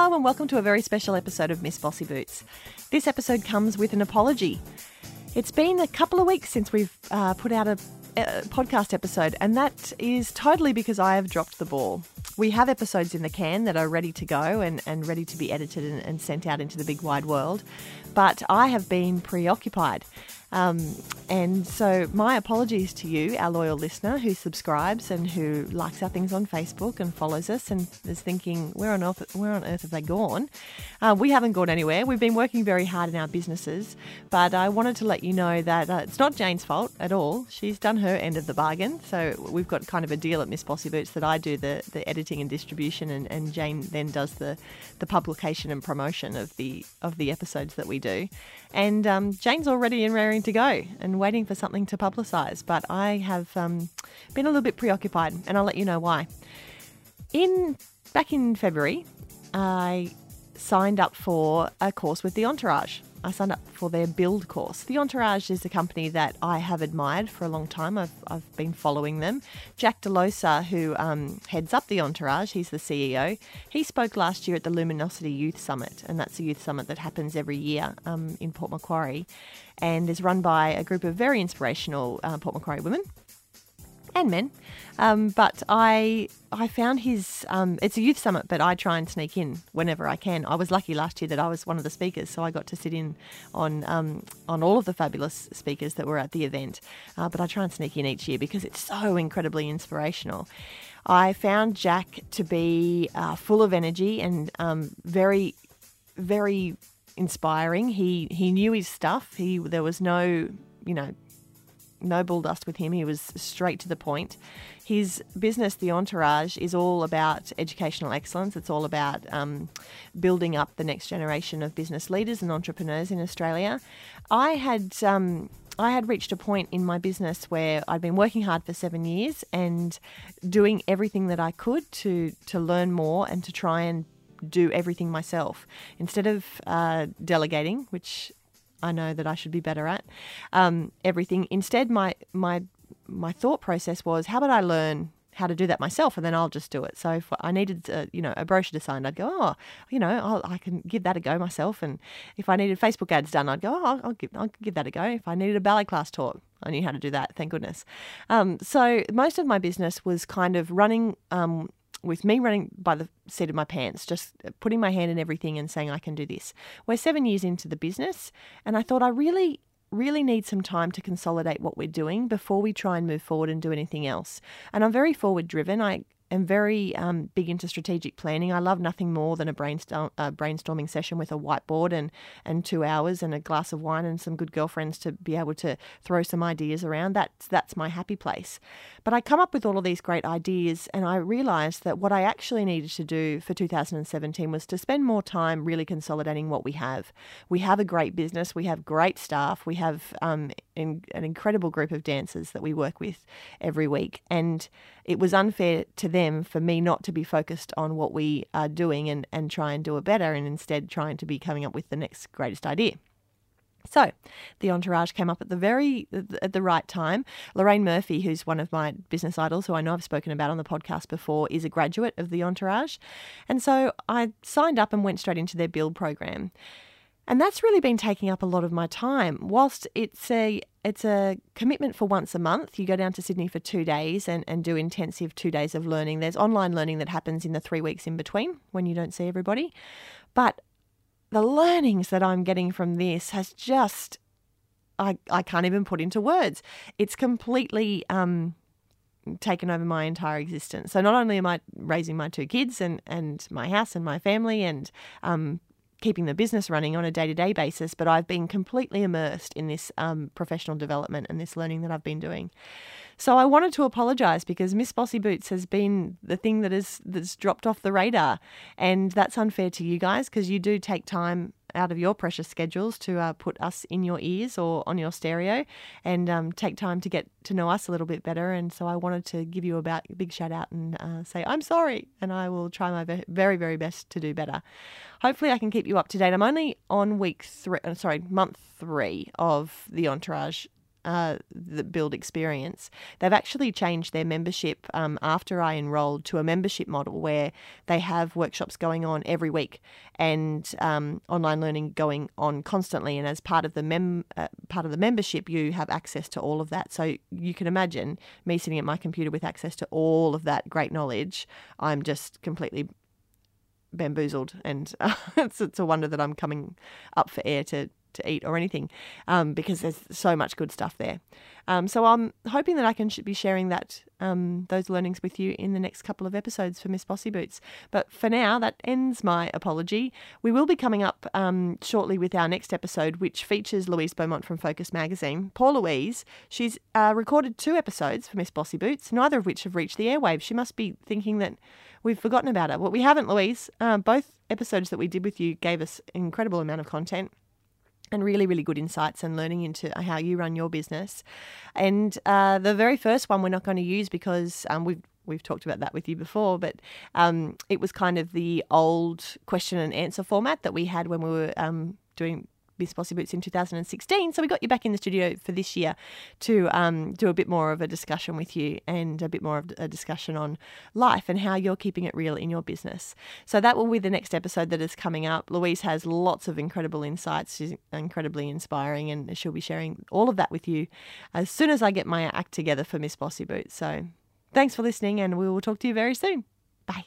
Hello, and welcome to a very special episode of Miss Bossy Boots. This episode comes with an apology. It's been a couple of weeks since we've uh, put out a, a podcast episode, and that is totally because I have dropped the ball. We have episodes in the can that are ready to go and, and ready to be edited and, and sent out into the big wide world, but I have been preoccupied. Um, and so, my apologies to you, our loyal listener who subscribes and who likes our things on Facebook and follows us and is thinking, where on earth, where on earth have they gone? Uh, we haven't gone anywhere. We've been working very hard in our businesses, but I wanted to let you know that uh, it's not Jane's fault at all. She's done her end of the bargain. So, we've got kind of a deal at Miss Bossy Boots that I do the, the editing and distribution, and, and Jane then does the, the publication and promotion of the of the episodes that we do. And um, Jane's already in raring to go and waiting for something to publicise, but I have um, been a little bit preoccupied, and I'll let you know why. In back in February, I signed up for a course with the Entourage. I signed up for their build course. The Entourage is a company that I have admired for a long time. I've, I've been following them. Jack Delosa, who um, heads up the Entourage, he's the CEO, he spoke last year at the Luminosity Youth Summit, and that's a youth summit that happens every year um, in Port Macquarie and is run by a group of very inspirational uh, Port Macquarie women and men. Um, but I I found his um, it's a youth summit, but I try and sneak in whenever I can. I was lucky last year that I was one of the speakers, so I got to sit in on um, on all of the fabulous speakers that were at the event. Uh, but I try and sneak in each year because it's so incredibly inspirational. I found Jack to be uh, full of energy and um, very very inspiring. He he knew his stuff. He there was no you know no bull dust with him. He was straight to the point. His business, The Entourage, is all about educational excellence. It's all about um, building up the next generation of business leaders and entrepreneurs in Australia. I had. Um, I had reached a point in my business where I'd been working hard for seven years and doing everything that I could to to learn more and to try and do everything myself instead of uh, delegating, which I know that I should be better at um, everything. Instead, my my my thought process was, how about I learn how to do that myself, and then I'll just do it. So if I needed, a, you know, a brochure designed, I'd go, oh, you know, I'll, i can give that a go myself. And if I needed Facebook ads done, I'd go, oh, I'll, I'll, give, I'll give that a go. If I needed a ballet class taught, I knew how to do that. Thank goodness. Um, so most of my business was kind of running um, with me running by the seat of my pants, just putting my hand in everything and saying, I can do this. We're seven years into the business, and I thought I really, really need some time to consolidate what we're doing before we try and move forward and do anything else. And I'm very forward driven. I am very um, big into strategic planning. I love nothing more than a brainstorm, uh, brainstorming session with a whiteboard and, and two hours and a glass of wine and some good girlfriends to be able to throw some ideas around. That's, that's my happy place. But I come up with all of these great ideas and I realised that what I actually needed to do for 2017 was to spend more time really consolidating what we have. We have a great business, we have great staff, we have um, in, an incredible group of dancers that we work with every week. And it was unfair to them for me not to be focused on what we are doing and, and try and do it better and instead trying to be coming up with the next greatest idea. So, the entourage came up at the very at the right time. Lorraine Murphy, who's one of my business idols, who I know I've spoken about on the podcast before, is a graduate of the entourage, and so I signed up and went straight into their build program. And that's really been taking up a lot of my time. Whilst it's a it's a commitment for once a month. You go down to Sydney for two days and, and do intensive two days of learning. There's online learning that happens in the three weeks in between when you don't see everybody. But the learnings that I'm getting from this has just I, I can't even put into words. It's completely um, taken over my entire existence. So not only am I raising my two kids and, and my house and my family and um, keeping the business running on a day to day basis, but I've been completely immersed in this um, professional development and this learning that I've been doing. So I wanted to apologise because Miss Bossy Boots has been the thing that is that's dropped off the radar, and that's unfair to you guys because you do take time out of your precious schedules to uh, put us in your ears or on your stereo and um, take time to get to know us a little bit better. And so I wanted to give you a big shout out and uh, say, I'm sorry. And I will try my very, very best to do better. Hopefully, I can keep you up to date. I'm only on week three, uh, sorry, month three of the Entourage uh, the build experience, they've actually changed their membership um, after I enrolled to a membership model where they have workshops going on every week and um, online learning going on constantly. And as part of the mem uh, part of the membership, you have access to all of that. So you can imagine me sitting at my computer with access to all of that great knowledge. I'm just completely bamboozled, and uh, it's, it's a wonder that I'm coming up for air to to eat or anything um, because there's so much good stuff there. Um, so I'm hoping that I can be sharing that um, those learnings with you in the next couple of episodes for Miss Bossy Boots. But for now, that ends my apology. We will be coming up um, shortly with our next episode, which features Louise Beaumont from Focus Magazine. Poor Louise, she's uh, recorded two episodes for Miss Bossy Boots, neither of which have reached the airwaves. She must be thinking that we've forgotten about her. Well, we haven't, Louise. Uh, both episodes that we did with you gave us incredible amount of content and really, really good insights and learning into how you run your business. And uh, the very first one we're not going to use because um, we've we've talked about that with you before, but um, it was kind of the old question and answer format that we had when we were um, doing Miss Bossy Boots in 2016. So we got you back in the studio for this year to um, do a bit more of a discussion with you and a bit more of a discussion on life and how you're keeping it real in your business. So that will be the next episode that is coming up. Louise has lots of incredible insights. She's incredibly inspiring and she'll be sharing all of that with you as soon as I get my act together for Miss Bossy Boots. So thanks for listening and we will talk to you very soon. Bye.